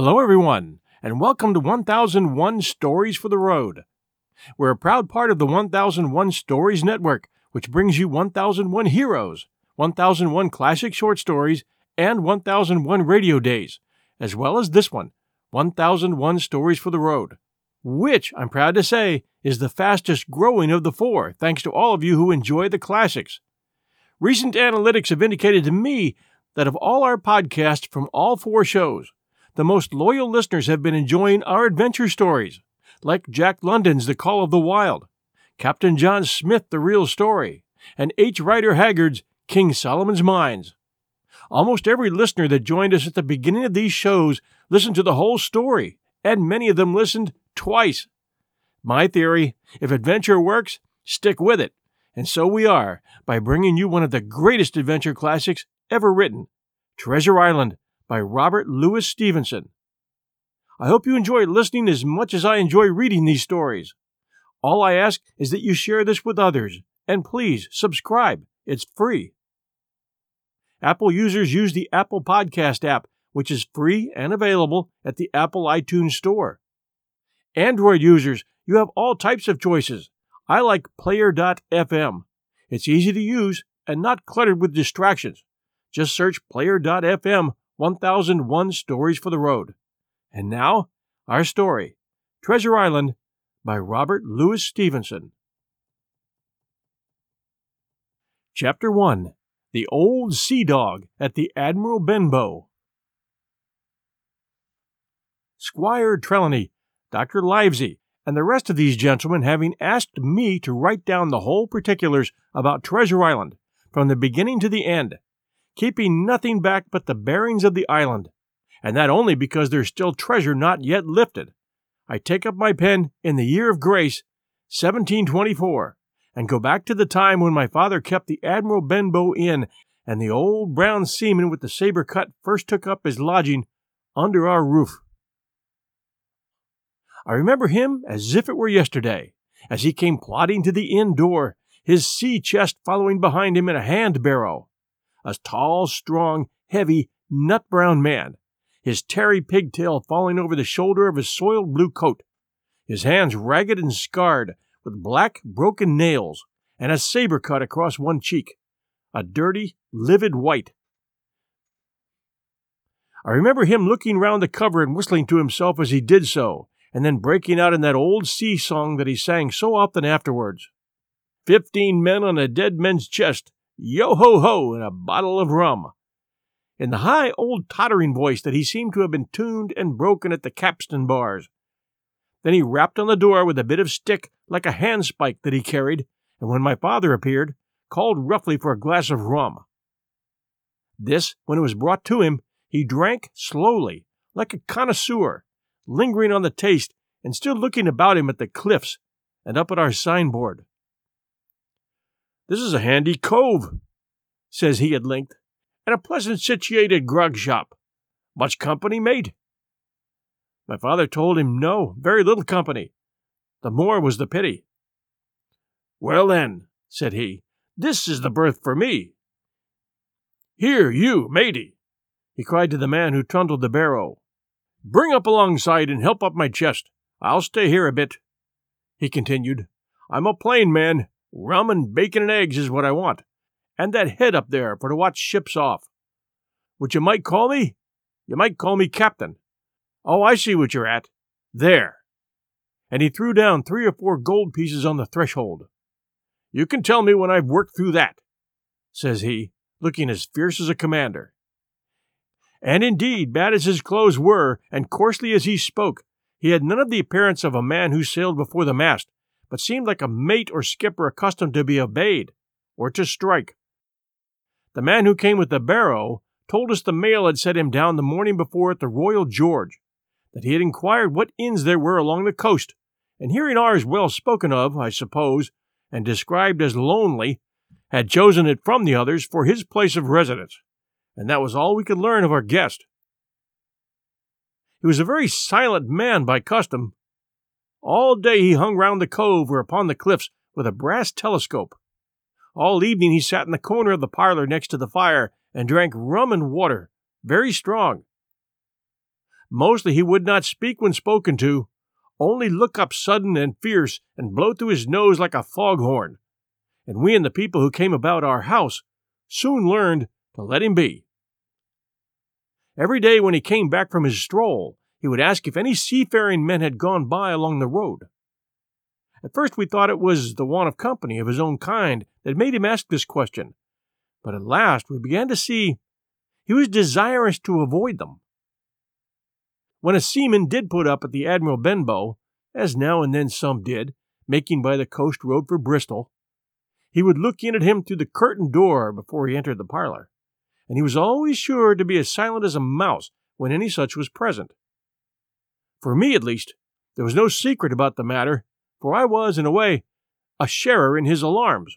Hello, everyone, and welcome to 1001 Stories for the Road. We're a proud part of the 1001 Stories Network, which brings you 1001 heroes, 1001 classic short stories, and 1001 radio days, as well as this one, 1001 Stories for the Road, which I'm proud to say is the fastest growing of the four, thanks to all of you who enjoy the classics. Recent analytics have indicated to me that of all our podcasts from all four shows, the most loyal listeners have been enjoying our adventure stories, like Jack London's The Call of the Wild, Captain John Smith, The Real Story, and H. Rider Haggard's King Solomon's Mines. Almost every listener that joined us at the beginning of these shows listened to the whole story, and many of them listened twice. My theory if adventure works, stick with it. And so we are by bringing you one of the greatest adventure classics ever written Treasure Island by Robert Louis Stevenson. I hope you enjoy listening as much as I enjoy reading these stories. All I ask is that you share this with others, and please subscribe. It's free. Apple users use the Apple Podcast app, which is free and available at the Apple iTunes Store. Android users, you have all types of choices. I like Player.fm. It's easy to use and not cluttered with distractions. Just search Player.fm 1001 Stories for the Road. And now, our story Treasure Island by Robert Louis Stevenson. Chapter 1 The Old Sea Dog at the Admiral Benbow. Squire Trelawney, Dr. Livesey, and the rest of these gentlemen having asked me to write down the whole particulars about Treasure Island, from the beginning to the end, keeping nothing back but the bearings of the island, and that only because there's still treasure not yet lifted. I take up my pen in the year of grace, 1724, and go back to the time when my father kept the Admiral Benbow Inn, and the old brown seaman with the saber cut first took up his lodging under our roof. I remember him as if it were yesterday, as he came plodding to the inn door, his sea chest following behind him in a hand barrow. A tall, strong, heavy, nut brown man, his tarry pigtail falling over the shoulder of his soiled blue coat, his hands ragged and scarred, with black, broken nails, and a saber cut across one cheek, a dirty, livid white. I remember him looking round the cover and whistling to himself as he did so, and then breaking out in that old sea song that he sang so often afterwards. Fifteen men on a dead man's chest, yo ho ho, and a bottle of rum. In the high old tottering voice that he seemed to have been tuned and broken at the capstan bars. Then he rapped on the door with a bit of stick like a handspike that he carried, and when my father appeared, called roughly for a glass of rum. This, when it was brought to him, he drank slowly, like a connoisseur, lingering on the taste and still looking about him at the cliffs and up at our signboard. This is a handy cove, says he at length, and a pleasant situated grog shop. Much company, mate? My father told him no, very little company. The more was the pity. Well then, said he, this is the berth for me. Here, you, matey, he cried to the man who trundled the barrow. Bring up alongside and help up my chest. I'll stay here a bit. He continued, I'm a plain man. Rum and bacon and eggs is what I want. And that head up there for to watch ships off. What you might call me? You might call me captain. Oh, I see what you're at. There. And he threw down three or four gold pieces on the threshold. You can tell me when I've worked through that, says he, looking as fierce as a commander. And indeed, bad as his clothes were, and coarsely as he spoke, he had none of the appearance of a man who sailed before the mast, but seemed like a mate or skipper accustomed to be obeyed, or to strike. The man who came with the barrow told us the mail had set him down the morning before at the Royal George, that he had inquired what inns there were along the coast, and hearing ours well spoken of, I suppose, and described as lonely, had chosen it from the others for his place of residence and that was all we could learn of our guest. He was a very silent man by custom. All day he hung round the cove or upon the cliffs with a brass telescope. All evening he sat in the corner of the parlor next to the fire and drank rum and water, very strong. Mostly he would not speak when spoken to, only look up sudden and fierce and blow through his nose like a foghorn. And we and the people who came about our house soon learned to let him be. Every day when he came back from his stroll, he would ask if any seafaring men had gone by along the road. At first we thought it was the want of company of his own kind that made him ask this question, but at last we began to see he was desirous to avoid them. When a seaman did put up at the Admiral Benbow, as now and then some did, making by the coast road for Bristol, he would look in at him through the curtained door before he entered the parlor, and he was always sure to be as silent as a mouse when any such was present. For me, at least, there was no secret about the matter, for I was, in a way, a sharer in his alarms.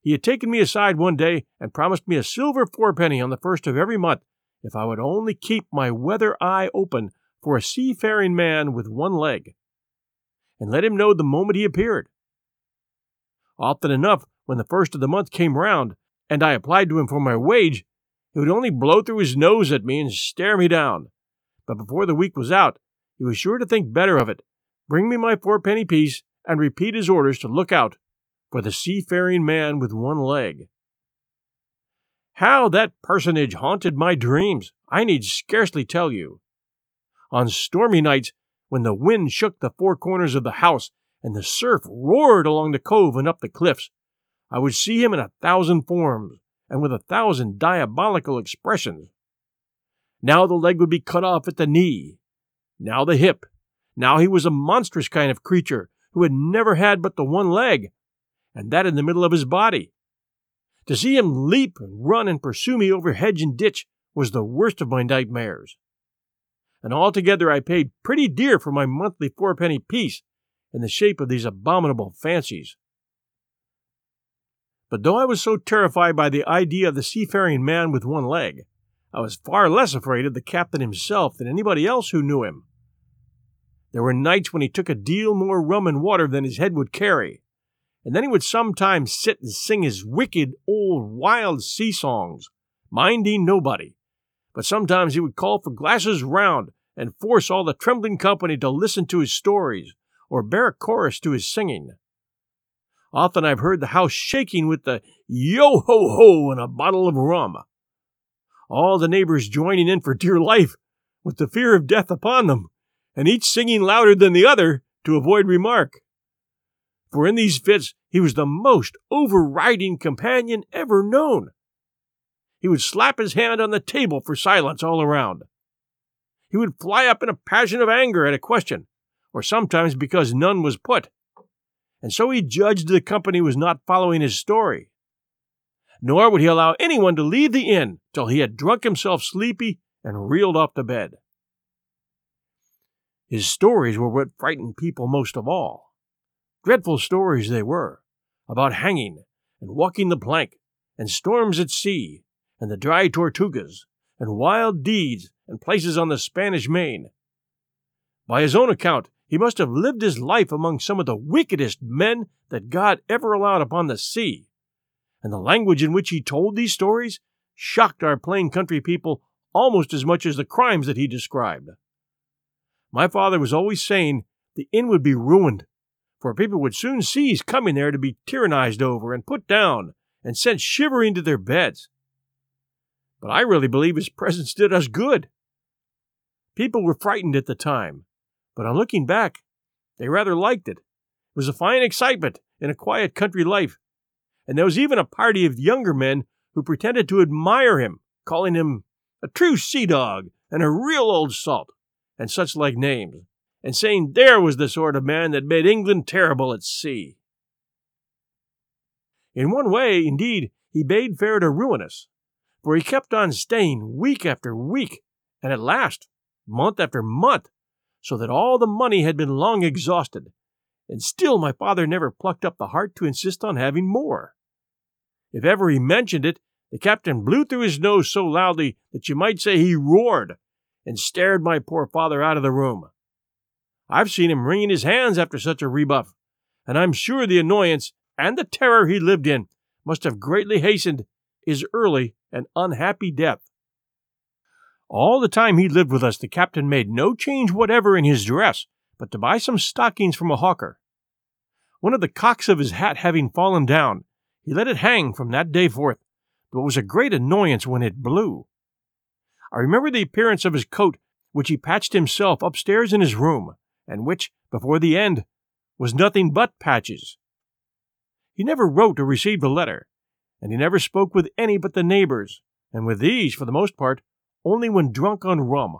He had taken me aside one day and promised me a silver fourpenny on the first of every month if I would only keep my weather eye open for a seafaring man with one leg, and let him know the moment he appeared. Often enough, when the first of the month came round, and I applied to him for my wage, he would only blow through his nose at me and stare me down. But before the week was out, he was sure to think better of it, bring me my fourpenny piece, and repeat his orders to look out for the seafaring man with one leg. How that personage haunted my dreams, I need scarcely tell you. On stormy nights, when the wind shook the four corners of the house and the surf roared along the cove and up the cliffs, I would see him in a thousand forms and with a thousand diabolical expressions. Now the leg would be cut off at the knee, now the hip. Now he was a monstrous kind of creature who had never had but the one leg, and that in the middle of his body. To see him leap and run and pursue me over hedge and ditch was the worst of my nightmares. And altogether I paid pretty dear for my monthly fourpenny piece in the shape of these abominable fancies. But though I was so terrified by the idea of the seafaring man with one leg, I was far less afraid of the captain himself than anybody else who knew him. There were nights when he took a deal more rum and water than his head would carry, and then he would sometimes sit and sing his wicked old wild sea songs, minding nobody. But sometimes he would call for glasses round and force all the trembling company to listen to his stories or bear a chorus to his singing. Often I've heard the house shaking with the yo ho ho and a bottle of rum. All the neighbors joining in for dear life, with the fear of death upon them, and each singing louder than the other to avoid remark for in these fits he was the most overriding companion ever known. He would slap his hand on the table for silence all around. He would fly up in a passion of anger at a question, or sometimes because none was put. And so he judged the company was not following his story. Nor would he allow anyone to leave the inn till he had drunk himself sleepy and reeled off to bed. His stories were what frightened people most of all. Dreadful stories they were, about hanging and walking the plank, and storms at sea, and the dry Tortugas, and wild deeds and places on the Spanish main. By his own account, he must have lived his life among some of the wickedest men that God ever allowed upon the sea. And the language in which he told these stories shocked our plain country people almost as much as the crimes that he described. My father was always saying the inn would be ruined for people would soon cease coming there to be tyrannized over and put down and sent shivering to their beds. But I really believe his presence did us good. People were frightened at the time, but on looking back, they rather liked it. It was a fine excitement in a quiet country life, and there was even a party of younger men who pretended to admire him, calling him a true sea dog and a real old salt, and such like names and saying there was the sort of man that made England terrible at sea. In one way, indeed, he bade fair to ruin us, for he kept on staying week after week, and at last month after month, so that all the money had been long exhausted, and still my father never plucked up the heart to insist on having more. If ever he mentioned it, the captain blew through his nose so loudly that you might say he roared, and stared my poor father out of the room. I've seen him wringing his hands after such a rebuff, and I'm sure the annoyance and the terror he lived in must have greatly hastened his early and unhappy death. All the time he lived with us, the captain made no change whatever in his dress, but to buy some stockings from a hawker. One of the cocks of his hat having fallen down, he let it hang from that day forth, but it was a great annoyance when it blew. I remember the appearance of his coat, which he patched himself upstairs in his room, and which, before the end, was nothing but patches. He never wrote or received a letter, and he never spoke with any but the neighbors, and with these, for the most part, only when drunk on rum.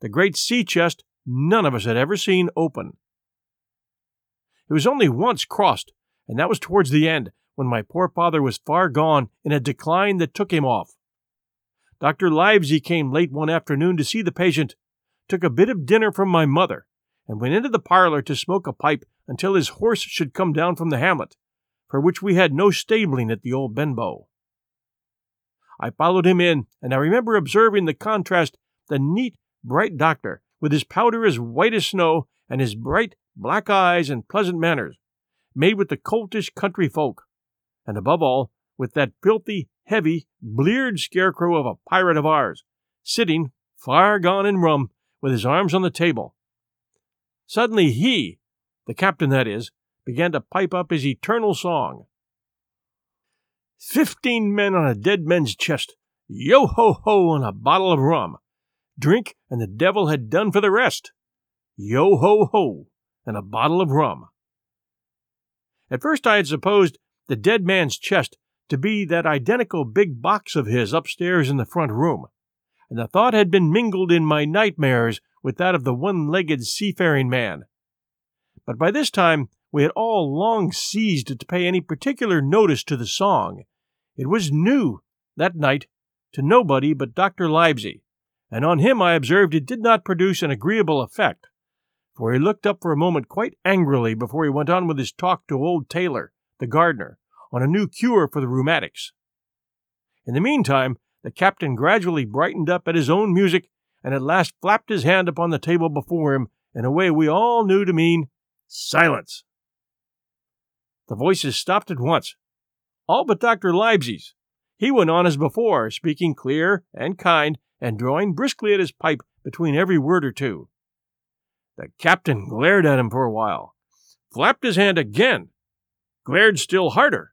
The great sea chest none of us had ever seen open. It was only once crossed, and that was towards the end, when my poor father was far gone in a decline that took him off. Dr. Livesey came late one afternoon to see the patient, took a bit of dinner from my mother, and went into the parlor to smoke a pipe until his horse should come down from the hamlet, for which we had no stabling at the old Benbow. I followed him in, and I remember observing the contrast the neat, bright doctor, with his powder as white as snow, and his bright, black eyes and pleasant manners, made with the coltish country folk, and above all, with that filthy, heavy, bleared scarecrow of a pirate of ours, sitting, far gone in rum, with his arms on the table. Suddenly he, the captain that is, began to pipe up his eternal song. Fifteen men on a dead man's chest, yo ho ho, and a bottle of rum. Drink, and the devil had done for the rest. Yo ho ho, and a bottle of rum. At first I had supposed the dead man's chest to be that identical big box of his upstairs in the front room, and the thought had been mingled in my nightmares with that of the one legged seafaring man. But by this time we had all long ceased to pay any particular notice to the song. It was new, that night, to nobody but Dr. Livesey, and on him I observed it did not produce an agreeable effect, for he looked up for a moment quite angrily before he went on with his talk to old Taylor, the gardener, on a new cure for the rheumatics. In the meantime, the captain gradually brightened up at his own music and at last flapped his hand upon the table before him in a way we all knew to mean silence. The voices stopped at once, all but Dr. Livesey's. He went on as before, speaking clear and kind and drawing briskly at his pipe between every word or two. The captain glared at him for a while, flapped his hand again, glared still harder,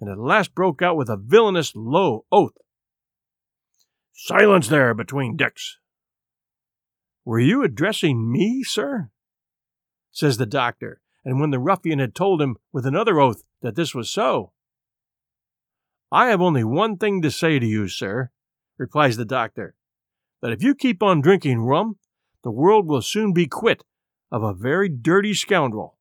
and at last broke out with a villainous low oath. Silence there between decks. Were you addressing me, sir? says the doctor, and when the ruffian had told him with another oath that this was so. I have only one thing to say to you, sir, replies the doctor, that if you keep on drinking rum, the world will soon be quit of a very dirty scoundrel.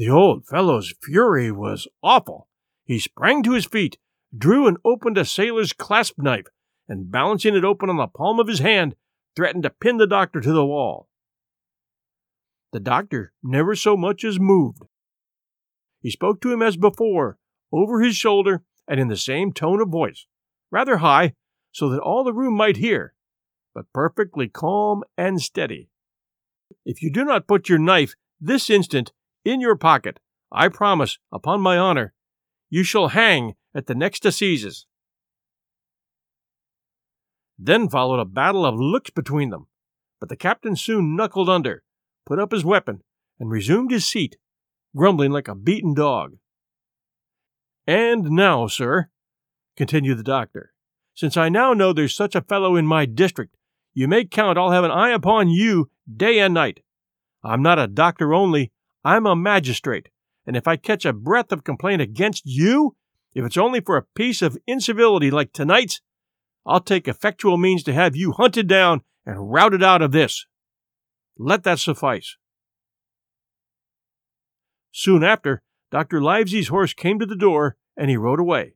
The old fellow's fury was awful. He sprang to his feet, drew and opened a sailor's clasp knife, and balancing it open on the palm of his hand, threatened to pin the doctor to the wall. The doctor never so much as moved. He spoke to him as before, over his shoulder and in the same tone of voice, rather high, so that all the room might hear, but perfectly calm and steady. If you do not put your knife this instant in your pocket, I promise, upon my honor, you shall hang at the next assizes. Then followed a battle of looks between them, but the captain soon knuckled under, put up his weapon, and resumed his seat, grumbling like a beaten dog. And now, sir, continued the doctor, since I now know there's such a fellow in my district, you may count I'll have an eye upon you day and night. I'm not a doctor only, I'm a magistrate, and if I catch a breath of complaint against you, if it's only for a piece of incivility like tonight's, I'll take effectual means to have you hunted down and routed out of this. Let that suffice. Soon after, Dr. Livesey's horse came to the door and he rode away.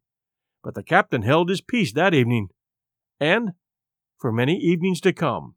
But the captain held his peace that evening, and for many evenings to come.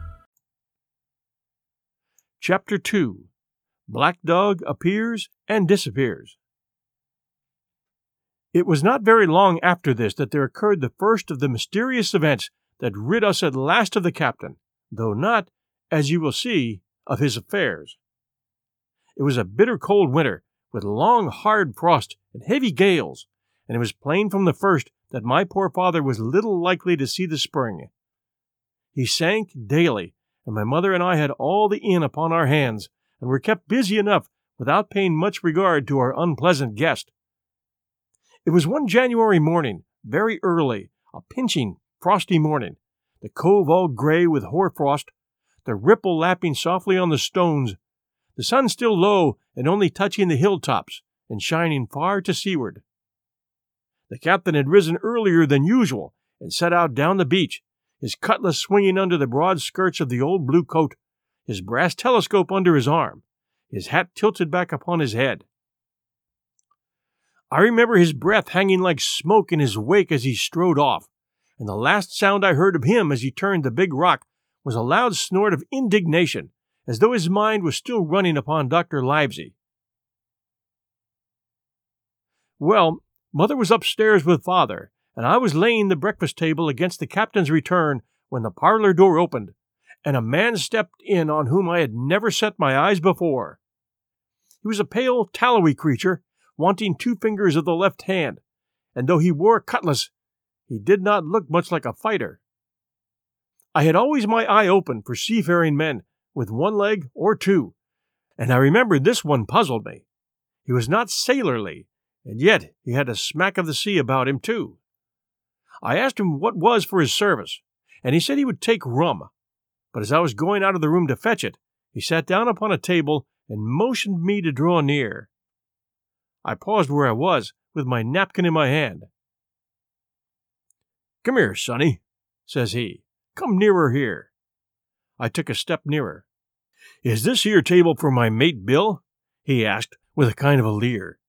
Chapter 2 Black Dog Appears and Disappears. It was not very long after this that there occurred the first of the mysterious events that rid us at last of the captain, though not, as you will see, of his affairs. It was a bitter cold winter, with long, hard frost and heavy gales, and it was plain from the first that my poor father was little likely to see the spring. He sank daily, and my mother and I had all the inn upon our hands, and were kept busy enough without paying much regard to our unpleasant guest. It was one January morning, very early, a pinching, frosty morning, the cove all gray with hoarfrost, the ripple lapping softly on the stones, the sun still low and only touching the hilltops and shining far to seaward. The captain had risen earlier than usual and set out down the beach, his cutlass swinging under the broad skirts of the old blue coat, his brass telescope under his arm, his hat tilted back upon his head. I remember his breath hanging like smoke in his wake as he strode off, and the last sound I heard of him as he turned the big rock was a loud snort of indignation, as though his mind was still running upon Dr. Livesey. Well, Mother was upstairs with Father, and I was laying the breakfast table against the captain's return when the parlor door opened, and a man stepped in on whom I had never set my eyes before. He was a pale, tallowy creature, wanting two fingers of the left hand, and though he wore a cutlass, he did not look much like a fighter. I had always my eye open for seafaring men with one leg or two, and I remembered this one puzzled me. He was not sailorly, and yet he had a smack of the sea about him, too. I asked him what was for his service, and he said he would take rum. But as I was going out of the room to fetch it, he sat down upon a table and motioned me to draw near. I paused where I was, with my napkin in my hand. Come here, sonny, says he. Come nearer here. I took a step nearer. Is this here table for my mate Bill? he asked, with a kind of a leer.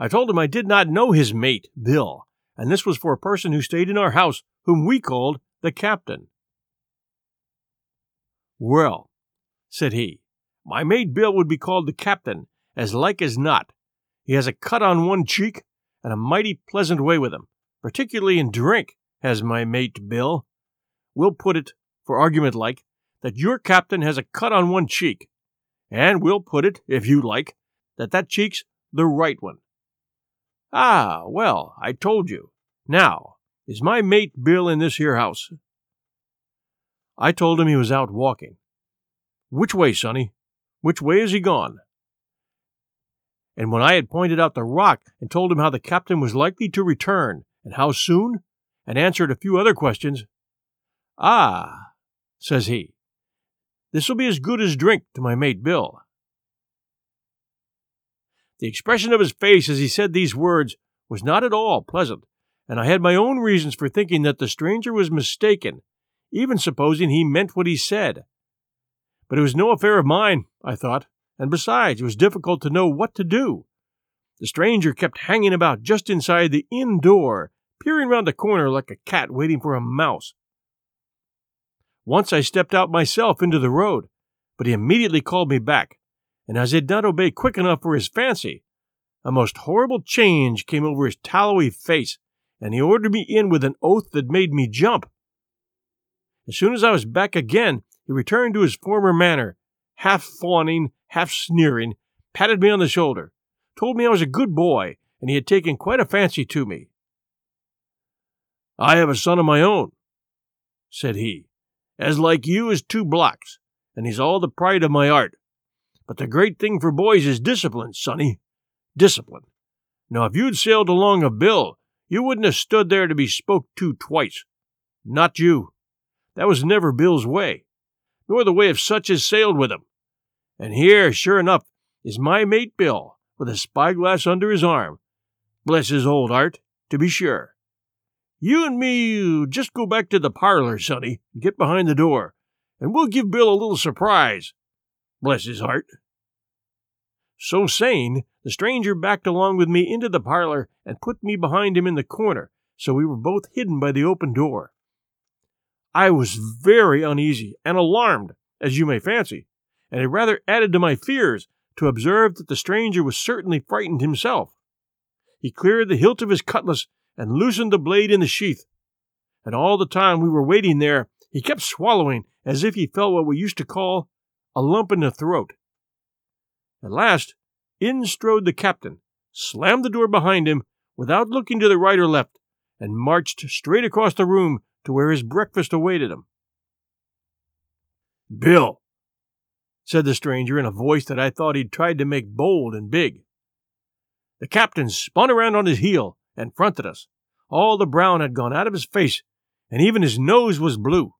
I told him I did not know his mate, Bill, and this was for a person who stayed in our house, whom we called the captain. Well, said he, my mate Bill would be called the captain, as like as not. He has a cut on one cheek, and a mighty pleasant way with him, particularly in drink, has my mate Bill. We'll put it, for argument like, that your captain has a cut on one cheek, and we'll put it, if you like, that that cheek's the right one. Ah, well, I told you. Now, is my mate Bill in this here house? I told him he was out walking. Which way, sonny? Which way is he gone? And when I had pointed out the rock and told him how the captain was likely to return, and how soon, and answered a few other questions, Ah, says he, this will be as good as drink to my mate Bill. The expression of his face as he said these words was not at all pleasant, and I had my own reasons for thinking that the stranger was mistaken, even supposing he meant what he said. But it was no affair of mine, I thought, and besides, it was difficult to know what to do. The stranger kept hanging about just inside the inn door, peering round the corner like a cat waiting for a mouse. Once I stepped out myself into the road, but he immediately called me back and as he did not obey quick enough for his fancy, a most horrible change came over his tallowy face, and he ordered me in with an oath that made me jump. As soon as I was back again, he returned to his former manner, half fawning, half sneering, patted me on the shoulder, told me I was a good boy, and he had taken quite a fancy to me. I have a son of my own, said he, as like you as two blocks, and he's all the pride of my art. But the great thing for boys is discipline, sonny. Discipline. Now, if you'd sailed along of Bill, you wouldn't have stood there to be spoke to twice. Not you. That was never Bill's way, nor the way of such as sailed with him. And here, sure enough, is my mate Bill, with a spyglass under his arm. Bless his old heart, to be sure. You and me just go back to the parlor, sonny, and get behind the door, and we'll give Bill a little surprise bless his heart. So saying, the stranger backed along with me into the parlor and put me behind him in the corner, so we were both hidden by the open door. I was very uneasy and alarmed, as you may fancy, and it rather added to my fears to observe that the stranger was certainly frightened himself. He cleared the hilt of his cutlass and loosened the blade in the sheath, and all the time we were waiting there, he kept swallowing as if he felt what we used to call a lump in the throat. At last, in strode the captain, slammed the door behind him without looking to the right or left, and marched straight across the room to where his breakfast awaited him. Bill, said the stranger in a voice that I thought he'd tried to make bold and big. The captain spun around on his heel and fronted us. All the brown had gone out of his face, and even his nose was blue.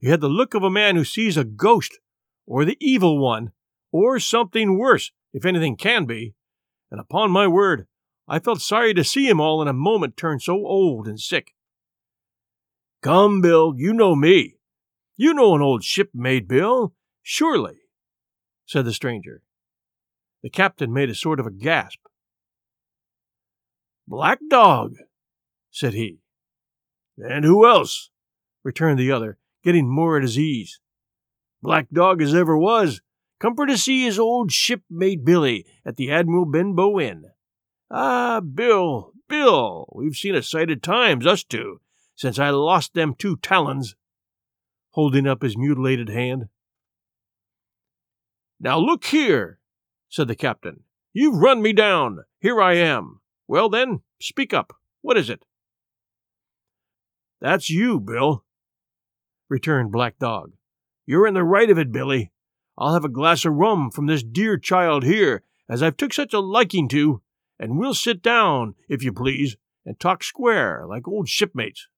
He had the look of a man who sees a ghost, or the evil one, or something worse, if anything can be. And upon my word, I felt sorry to see him all in a moment turn so old and sick. Come, Bill, you know me. You know an old shipmate, Bill, surely, said the stranger. The captain made a sort of a gasp. Black Dog, said he. And who else? returned the other, getting more at his ease. Black Dog as ever was, come for to see his old shipmate Billy at the Admiral Benbow Inn. Ah, Bill, Bill, we've seen a sight of times, us two, since I lost them two talons, holding up his mutilated hand. Now look here, said the captain. You've run me down. Here I am. Well, then, speak up. What is it? That's you, Bill, returned Black Dog. You're in the right of it, Billy. I'll have a glass of rum from this dear child here, as I've took such a liking to, and we'll sit down, if you please, and talk square like old shipmates.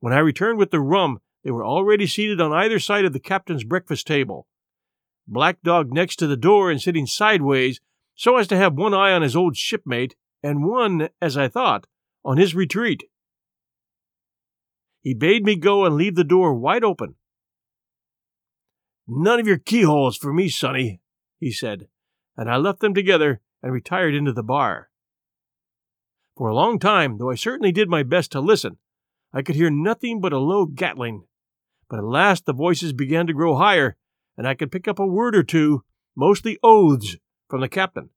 When I returned with the rum, they were already seated on either side of the captain's breakfast table. Black Dog next to the door and sitting sideways so as to have one eye on his old shipmate and one, as I thought, on his retreat. He bade me go and leave the door wide open. None of your keyholes for me, sonny, he said, and I left them together and retired into the bar. For a long time, though I certainly did my best to listen, I could hear nothing but a low gatling. But at last the voices began to grow higher, and I could pick up a word or two, mostly oaths, from the captain.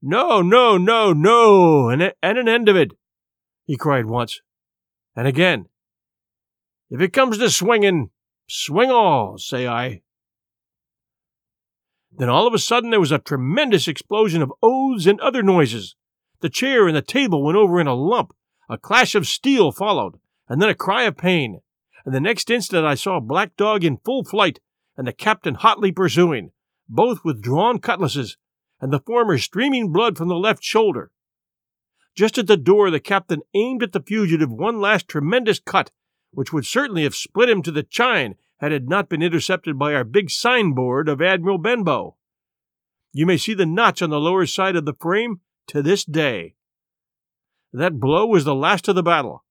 No, no, no, no, and, and an end of it, he cried once. And again, If it comes to swinging, swing all, say I. Then all of a sudden there was a tremendous explosion of oaths and other noises. The chair and the table went over in a lump. A clash of steel followed, and then a cry of pain. And the next instant I saw a Black Dog in full flight, and the captain hotly pursuing both with drawn cutlasses, and the former streaming blood from the left shoulder. Just at the door, the captain aimed at the fugitive one last tremendous cut, which would certainly have split him to the chine had it not been intercepted by our big signboard of Admiral Benbow. You may see the notch on the lower side of the frame to this day. That blow was the last of the battle.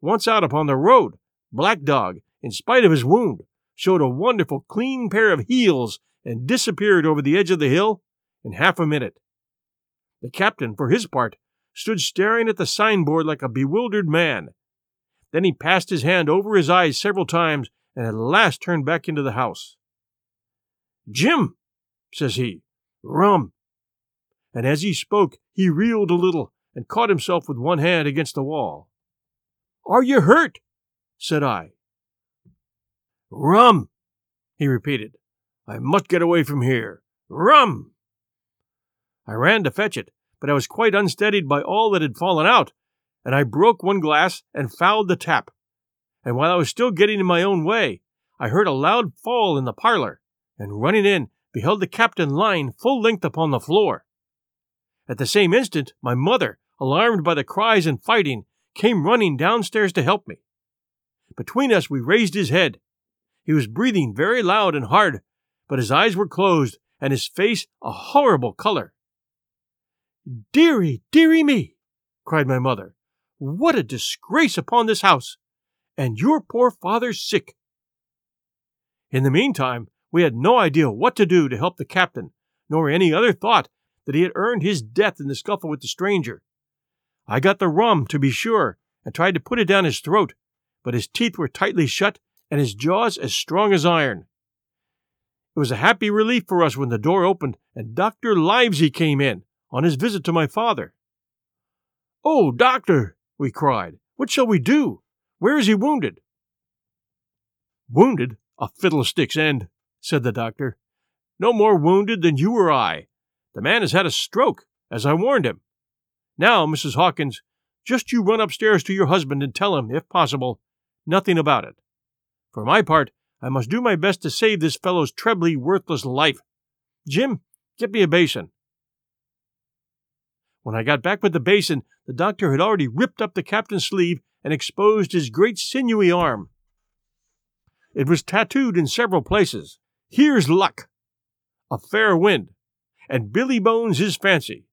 Once out upon the road, Black Dog, in spite of his wound, showed a wonderful clean pair of heels and disappeared over the edge of the hill in half a minute. The captain, for his part, stood staring at the signboard like a bewildered man. Then he passed his hand over his eyes several times and at last turned back into the house. Jim, says he, rum. And as he spoke, he reeled a little and caught himself with one hand against the wall. Are you hurt? said I. Rum, he repeated. I must get away from here. Rum! I ran to fetch it, but I was quite unsteadied by all that had fallen out, and I broke one glass and fouled the tap. And while I was still getting in my own way, I heard a loud fall in the parlor, and running in, beheld the captain lying full length upon the floor. At the same instant, my mother, alarmed by the cries and fighting, came running downstairs to help me. Between us, we raised his head. He was breathing very loud and hard, but his eyes were closed and his face a horrible color. Dearie, dearie me, cried my mother, what a disgrace upon this house! And your poor father sick. In the meantime, we had no idea what to do to help the captain, nor any other thought that he had earned his death in the scuffle with the stranger. I got the rum, to be sure, and tried to put it down his throat, but his teeth were tightly shut and his jaws as strong as iron. It was a happy relief for us when the door opened and Dr. Livesey came in on his visit to my father. Oh, doctor, we cried, what shall we do? Where is he wounded? Wounded? A fiddlestick's end, said the doctor. No more wounded than you or I. The man has had a stroke, as I warned him. Now, Mrs. Hawkins, just you run upstairs to your husband and tell him, if possible, nothing about it. For my part, I must do my best to save this fellow's trebly worthless life. Jim, get me a basin. When I got back with the basin, the doctor had already ripped up the captain's sleeve and exposed his great sinewy arm. It was tattooed in several places. Here's luck! A fair wind, and Billy Bones his fancy,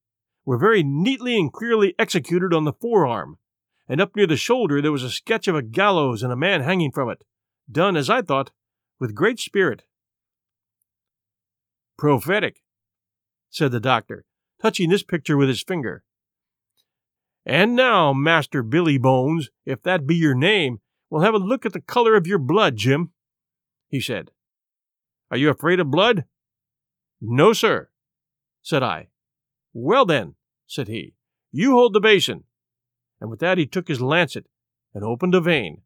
were very neatly and clearly executed on the forearm, and up near the shoulder there was a sketch of a gallows and a man hanging from it, done, as I thought, with great spirit. Prophetic, said the doctor, touching this picture with his finger. And now, Master Billy Bones, if that be your name, we'll have a look at the color of your blood, Jim, he said. Are you afraid of blood? No, sir, said I. Well, then, said he, you hold the basin. And with that he took his lancet and opened a vein.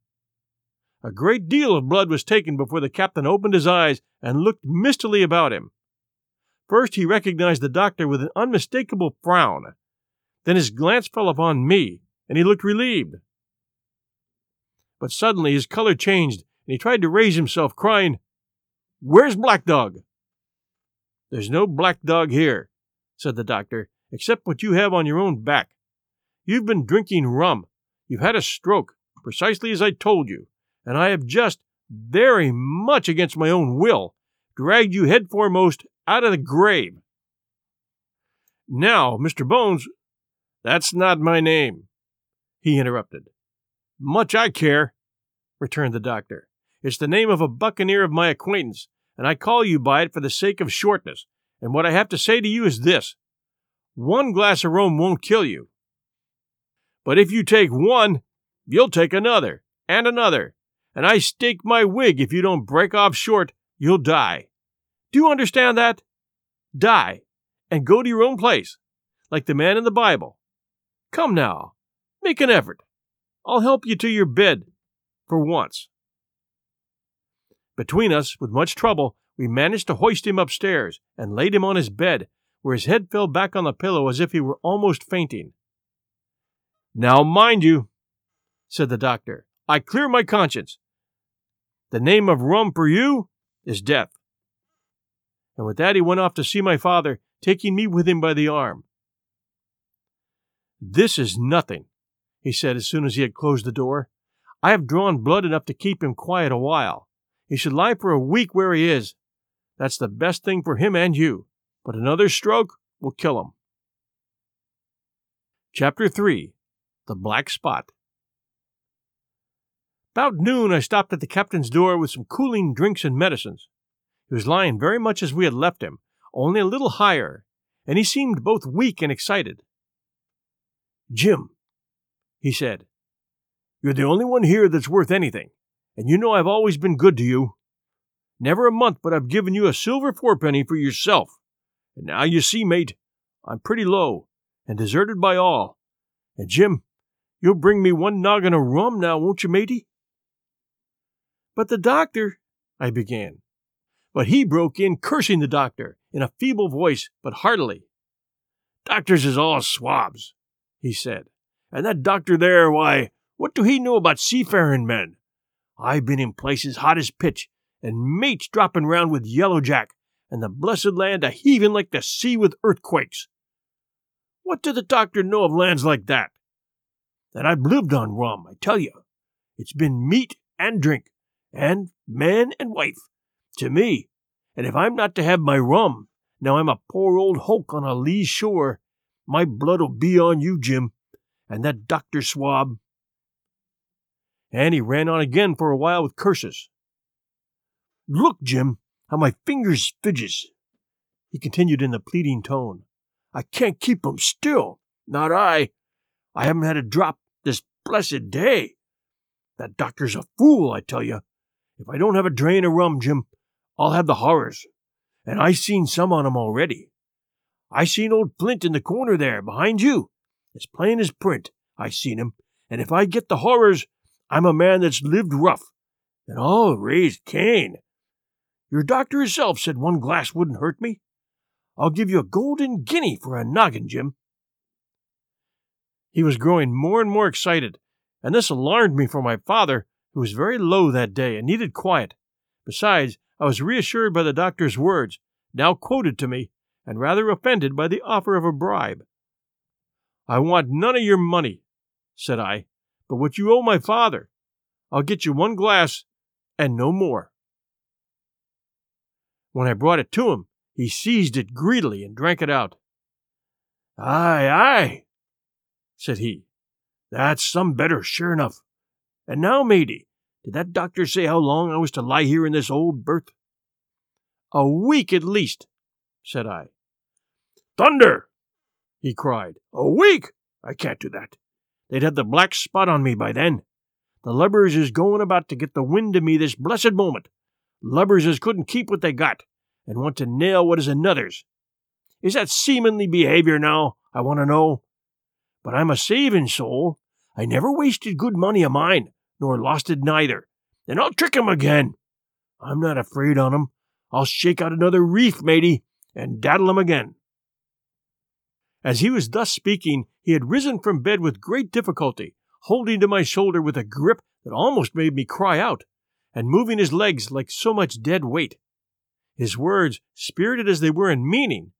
A great deal of blood was taken before the captain opened his eyes and looked mistily about him. First he recognized the doctor with an unmistakable frown. Then his glance fell upon me, and he looked relieved. But suddenly his color changed, and he tried to raise himself, crying, Where's Black Dog? There's no black dog here, said the doctor, except what you have on your own back. You've been drinking rum. You've had a stroke, precisely as I told you, and I have just, very much against my own will, dragged you head foremost out of the grave. Now, Mr. Bones, that's not my name, he interrupted. Much I care, returned the doctor. It's the name of a buccaneer of my acquaintance, and I call you by it for the sake of shortness. And what I have to say to you is this one glass of rum won't kill you. But if you take one, you'll take another, and another, and I stake my wig if you don't break off short, you'll die. Do you understand that? Die, and go to your own place, like the man in the Bible. Come now, make an effort. I'll help you to your bed, for once. Between us, with much trouble, we managed to hoist him upstairs and laid him on his bed, where his head fell back on the pillow as if he were almost fainting. Now, mind you, said the doctor, I clear my conscience. The name of rum for you is death. And with that, he went off to see my father, taking me with him by the arm. This is nothing, he said as soon as he had closed the door. I have drawn blood enough to keep him quiet a while. He should lie for a week where he is. That's the best thing for him and you. But another stroke will kill him. Chapter 3 The Black Spot About noon, I stopped at the captain's door with some cooling drinks and medicines. He was lying very much as we had left him, only a little higher, and he seemed both weak and excited. Jim, he said, you're the only one here that's worth anything and you know I've always been good to you. Never a month but I've given you a silver fourpenny for yourself. And now you see, mate, I'm pretty low, and deserted by all. And Jim, you'll bring me one noggin of rum now, won't you, matey? But the doctor, I began. But he broke in, cursing the doctor, in a feeble voice, but heartily. Doctors is all swabs, he said. And that doctor there, why, what do he know about seafaring men? I've been in places hot as pitch, and mates dropping round with yellow jack, and the blessed land a heaving like the sea with earthquakes. What does the doctor know of lands like that? That I've lived on rum, I tell you. It's been meat and drink, and man and wife, to me. And if I'm not to have my rum, now I'm a poor old hulk on a lee shore, my blood'll be on you, Jim, and that doctor swab and he ran on again for a while with curses. Look, Jim, how my fingers fidges, he continued in a pleading tone. I can't keep 'em still, not I. I haven't had a drop this blessed day. That doctor's a fool, I tell you. If I don't have a drain of rum, Jim, I'll have the horrors. And I seen some on 'em already. I seen old Flint in the corner there, behind you. As plain as print, I seen him. And if I get the horrors, I'm a man that's lived rough. And I'll raise Cain. Your doctor himself said one glass wouldn't hurt me. I'll give you a golden guinea for a noggin, Jim. He was growing more and more excited, and this alarmed me for my father, who was very low that day and needed quiet. Besides, I was reassured by the doctor's words, now quoted to me, and rather offended by the offer of a bribe. I want none of your money, said I, but what you owe my father. I'll get you one glass and no more. When I brought it to him, he seized it greedily and drank it out. Aye, aye, said he. That's some better, sure enough. And now, matey, did that doctor say how long I was to lie here in this old berth? A week at least, said I. Thunder! he cried. A week! I can't do that. They'd have the black spot on me by then. The lubbers is going about to get the wind of me this blessed moment. Lubbers as couldn't keep what they got, and want to nail what is another's. Is that seamanly behavior now, I want to know? But I'm a saving soul. I never wasted good money of mine, nor lost it neither. And I'll trick him again. I'm not afraid on him. I'll shake out another reef, matey, and daddle him again. As he was thus speaking, he had risen from bed with great difficulty, holding to my shoulder with a grip that almost made me cry out, and moving his legs like so much dead weight. His words, spirited as they were in meaning,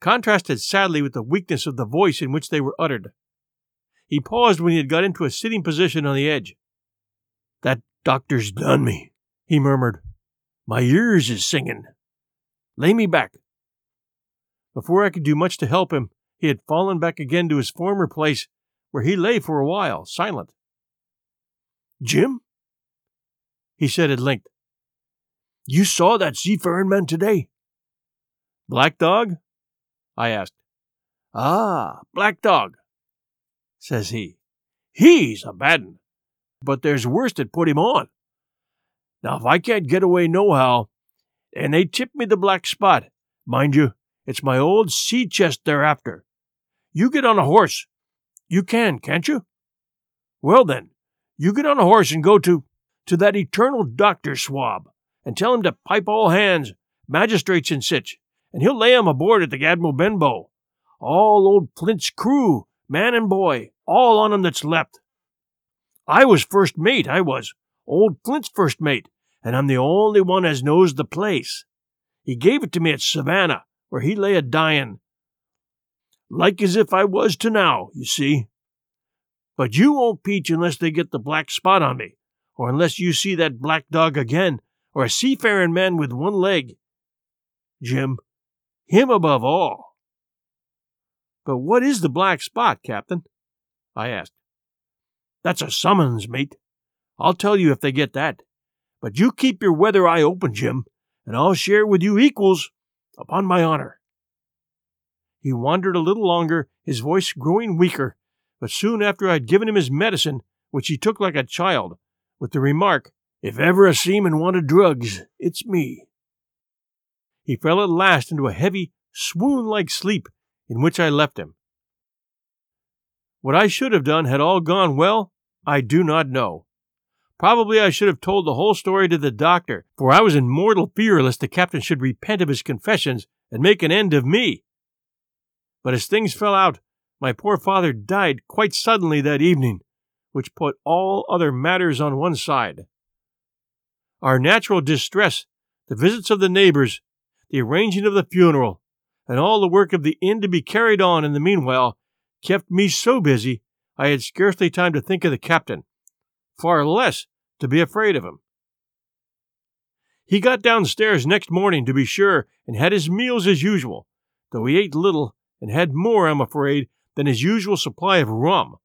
contrasted sadly with the weakness of the voice in which they were uttered. He paused when he had got into a sitting position on the edge. That doctor's done me, he murmured. My ears is singing. Lay me back. Before I could do much to help him, he had fallen back again to his former place, where he lay for a while, silent. Jim? He said at length, You saw that seafaring man today? Black Dog? I asked. Ah, Black Dog, says he. He's a bad un, but there's worse that put him on. Now, if I can't get away nohow, and they tip me the black spot, mind you, it's my old sea chest they're after. You get on a horse. You can, can't you? Well then, you get on a horse and go to to that eternal doctor swab, and tell him to pipe all hands, magistrates and sich, and he'll lay 'em aboard at the Admiral Benbow. All old Flint's crew, man and boy, all on 'em that's left. I was first mate, I was. Old Flint's first mate, and I'm the only one as knows the place. He gave it to me at Savannah, where he lay a dyin'. Like as if I was to now, you see. But you won't peach unless they get the black spot on me, or unless you see that black dog again, or a seafaring man with one leg. Jim, him above all. But what is the black spot, Captain? I asked. That's a summons, mate. I'll tell you if they get that. But you keep your weather eye open, Jim, and I'll share with you equals, upon my honor. He wandered a little longer, his voice growing weaker, but soon after I had given him his medicine, which he took like a child, with the remark, If ever a seaman wanted drugs, it's me. He fell at last into a heavy, swoon like sleep, in which I left him. What I should have done had all gone well, I do not know. Probably I should have told the whole story to the doctor, for I was in mortal fear lest the captain should repent of his confessions and make an end of me. But as things fell out, my poor father died quite suddenly that evening, which put all other matters on one side. Our natural distress, the visits of the neighbors, the arranging of the funeral, and all the work of the inn to be carried on in the meanwhile, kept me so busy I had scarcely time to think of the captain, far less to be afraid of him. He got downstairs next morning, to be sure, and had his meals as usual, though he ate little and had more, I'm afraid, than his usual supply of rum,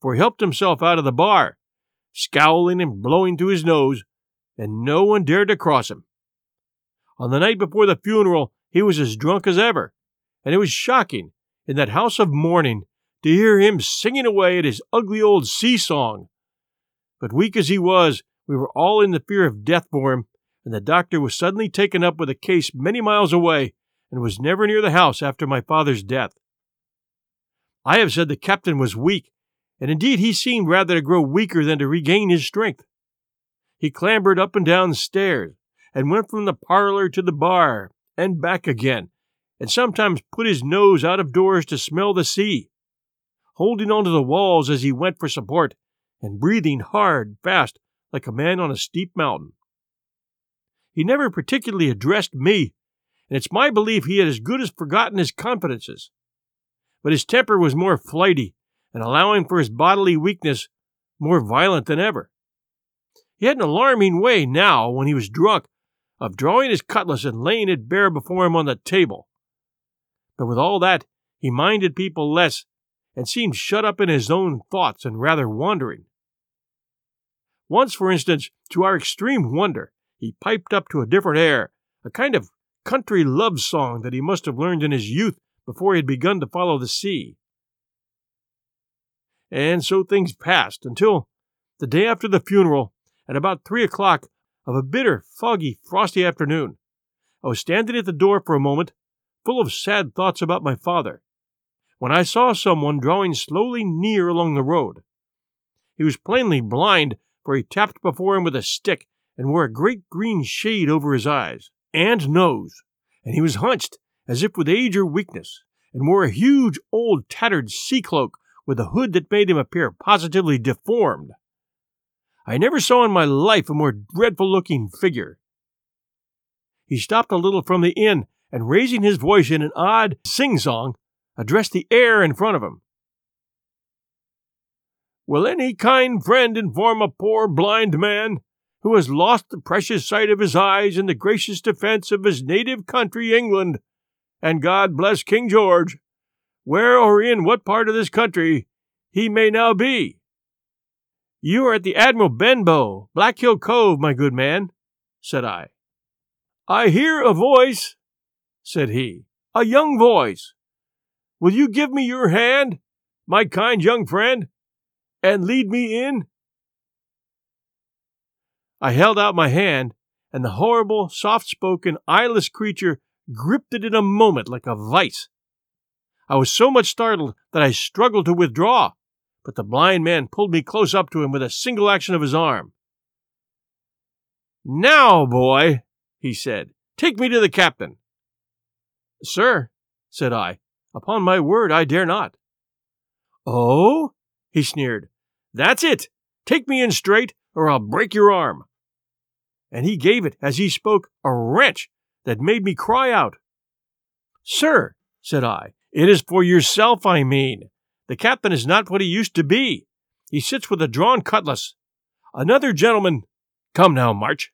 for he helped himself out of the bar, scowling and blowing through his nose, and no one dared to cross him. On the night before the funeral, he was as drunk as ever, and it was shocking, in that house of mourning, to hear him singing away at his ugly old sea song. But weak as he was, we were all in the fear of death for him, and the doctor was suddenly taken up with a case many miles away and was never near the house after my father's death. I have said the captain was weak, and indeed he seemed rather to grow weaker than to regain his strength. He clambered up and down the stairs, and went from the parlor to the bar, and back again, and sometimes put his nose out of doors to smell the sea, holding on to the walls as he went for support, and breathing hard, fast, like a man on a steep mountain. He never particularly addressed me, and it's my belief he had as good as forgotten his confidences. But his temper was more flighty, and allowing for his bodily weakness, more violent than ever. He had an alarming way now, when he was drunk, of drawing his cutlass and laying it bare before him on the table. But with all that, he minded people less, and seemed shut up in his own thoughts and rather wandering. Once, for instance, to our extreme wonder, he piped up to a different air, a kind of country love song that he must have learned in his youth before he had begun to follow the sea. And so things passed until the day after the funeral, at about three o'clock of a bitter, foggy, frosty afternoon, I was standing at the door for a moment, full of sad thoughts about my father, when I saw someone drawing slowly near along the road. He was plainly blind, for he tapped before him with a stick and wore a great green shade over his eyes and nose, and he was hunched as if with age or weakness, and wore a huge old tattered sea cloak with a hood that made him appear positively deformed. I never saw in my life a more dreadful looking figure. He stopped a little from the inn, and raising his voice in an odd sing song, addressed the air in front of him. Will any kind friend inform a poor blind man who has lost the precious sight of his eyes in the gracious defense of his native country, England, and God bless King George, where or in what part of this country he may now be. You are at the Admiral Benbow, Black Hill Cove, my good man, said I. I hear a voice, said he, a young voice. Will you give me your hand, my kind young friend, and lead me in? I held out my hand, and the horrible, soft spoken, eyeless creature gripped it in a moment like a vice. I was so much startled that I struggled to withdraw, but the blind man pulled me close up to him with a single action of his arm. Now, boy, he said, take me to the captain. Sir, said I, upon my word I dare not. Oh, he sneered, that's it. Take me in straight, or I'll break your arm and he gave it, as he spoke, a wrench that made me cry out. Sir, said I, it is for yourself I mean. The captain is not what he used to be. He sits with a drawn cutlass. Another gentleman. Come now, March,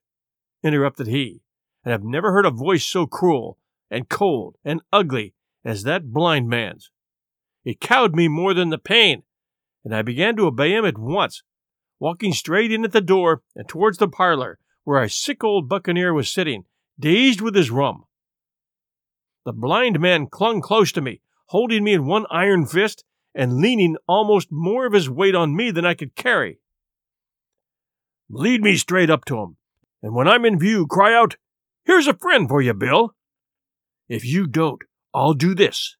interrupted he, and I've never heard a voice so cruel and cold and ugly as that blind man's. It cowed me more than the pain, and I began to obey him at once, walking straight in at the door and towards the parlor, where a sick old buccaneer was sitting, dazed with his rum. The blind man clung close to me, holding me in one iron fist and leaning almost more of his weight on me than I could carry. Lead me straight up to him, and when I'm in view, cry out, Here's a friend for you, Bill. If you don't, I'll do this.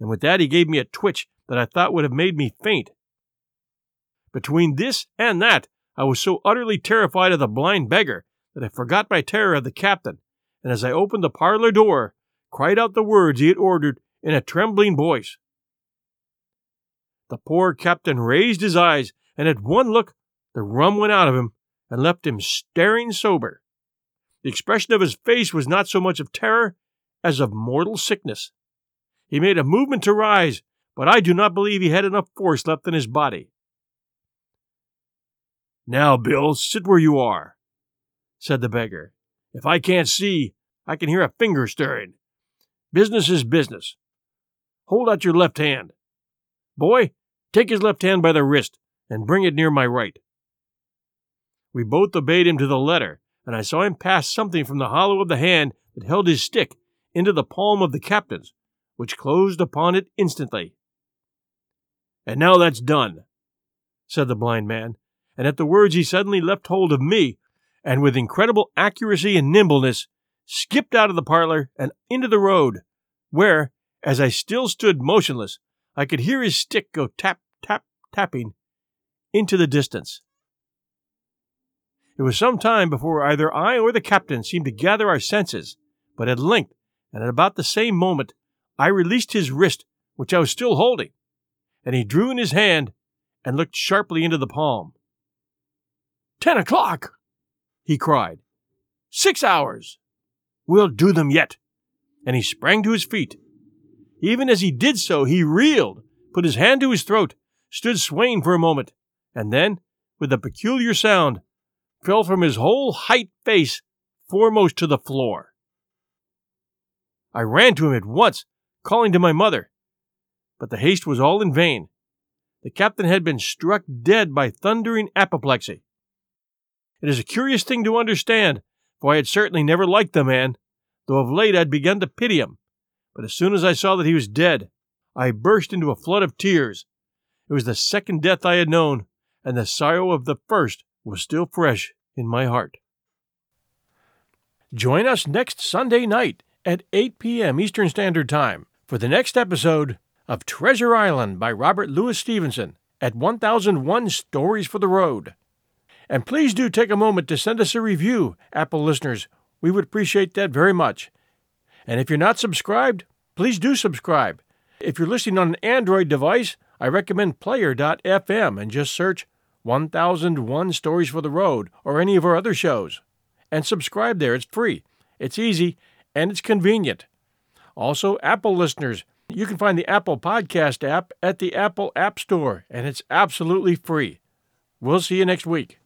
And with that, he gave me a twitch that I thought would have made me faint. Between this and that, I was so utterly terrified of the blind beggar that I forgot my terror of the captain, and as I opened the parlor door, cried out the words he had ordered in a trembling voice. The poor captain raised his eyes, and at one look the rum went out of him and left him staring sober. The expression of his face was not so much of terror as of mortal sickness. He made a movement to rise, but I do not believe he had enough force left in his body. Now, Bill, sit where you are, said the beggar. If I can't see, I can hear a finger stirring. Business is business. Hold out your left hand. Boy, take his left hand by the wrist and bring it near my right. We both obeyed him to the letter, and I saw him pass something from the hollow of the hand that held his stick into the palm of the captain's, which closed upon it instantly. And now that's done, said the blind man, and at the words he suddenly left hold of me, and with incredible accuracy and nimbleness, skipped out of the parlor and into the road, where, as I still stood motionless, I could hear his stick go tap, tap, tapping into the distance. It was some time before either I or the captain seemed to gather our senses, but at length, and at about the same moment, I released his wrist, which I was still holding, and he drew in his hand and looked sharply into the palm. Ten o'clock! he cried. Six hours! We'll do them yet! And he sprang to his feet. Even as he did so, he reeled, put his hand to his throat, stood swaying for a moment, and then, with a peculiar sound, fell from his whole height face foremost to the floor. I ran to him at once, calling to my mother, but the haste was all in vain. The captain had been struck dead by thundering apoplexy. It is a curious thing to understand, for I had certainly never liked the man, though of late I had begun to pity him. But as soon as I saw that he was dead, I burst into a flood of tears. It was the second death I had known, and the sorrow of the first was still fresh in my heart. Join us next Sunday night at 8 p.m. Eastern Standard Time for the next episode of Treasure Island by Robert Louis Stevenson at 1001 Stories for the Road. And please do take a moment to send us a review, Apple listeners. We would appreciate that very much. And if you're not subscribed, please do subscribe. If you're listening on an Android device, I recommend player.fm and just search 1001 Stories for the Road or any of our other shows. And subscribe there, it's free, it's easy, and it's convenient. Also, Apple listeners, you can find the Apple Podcast app at the Apple App Store, and it's absolutely free. We'll see you next week.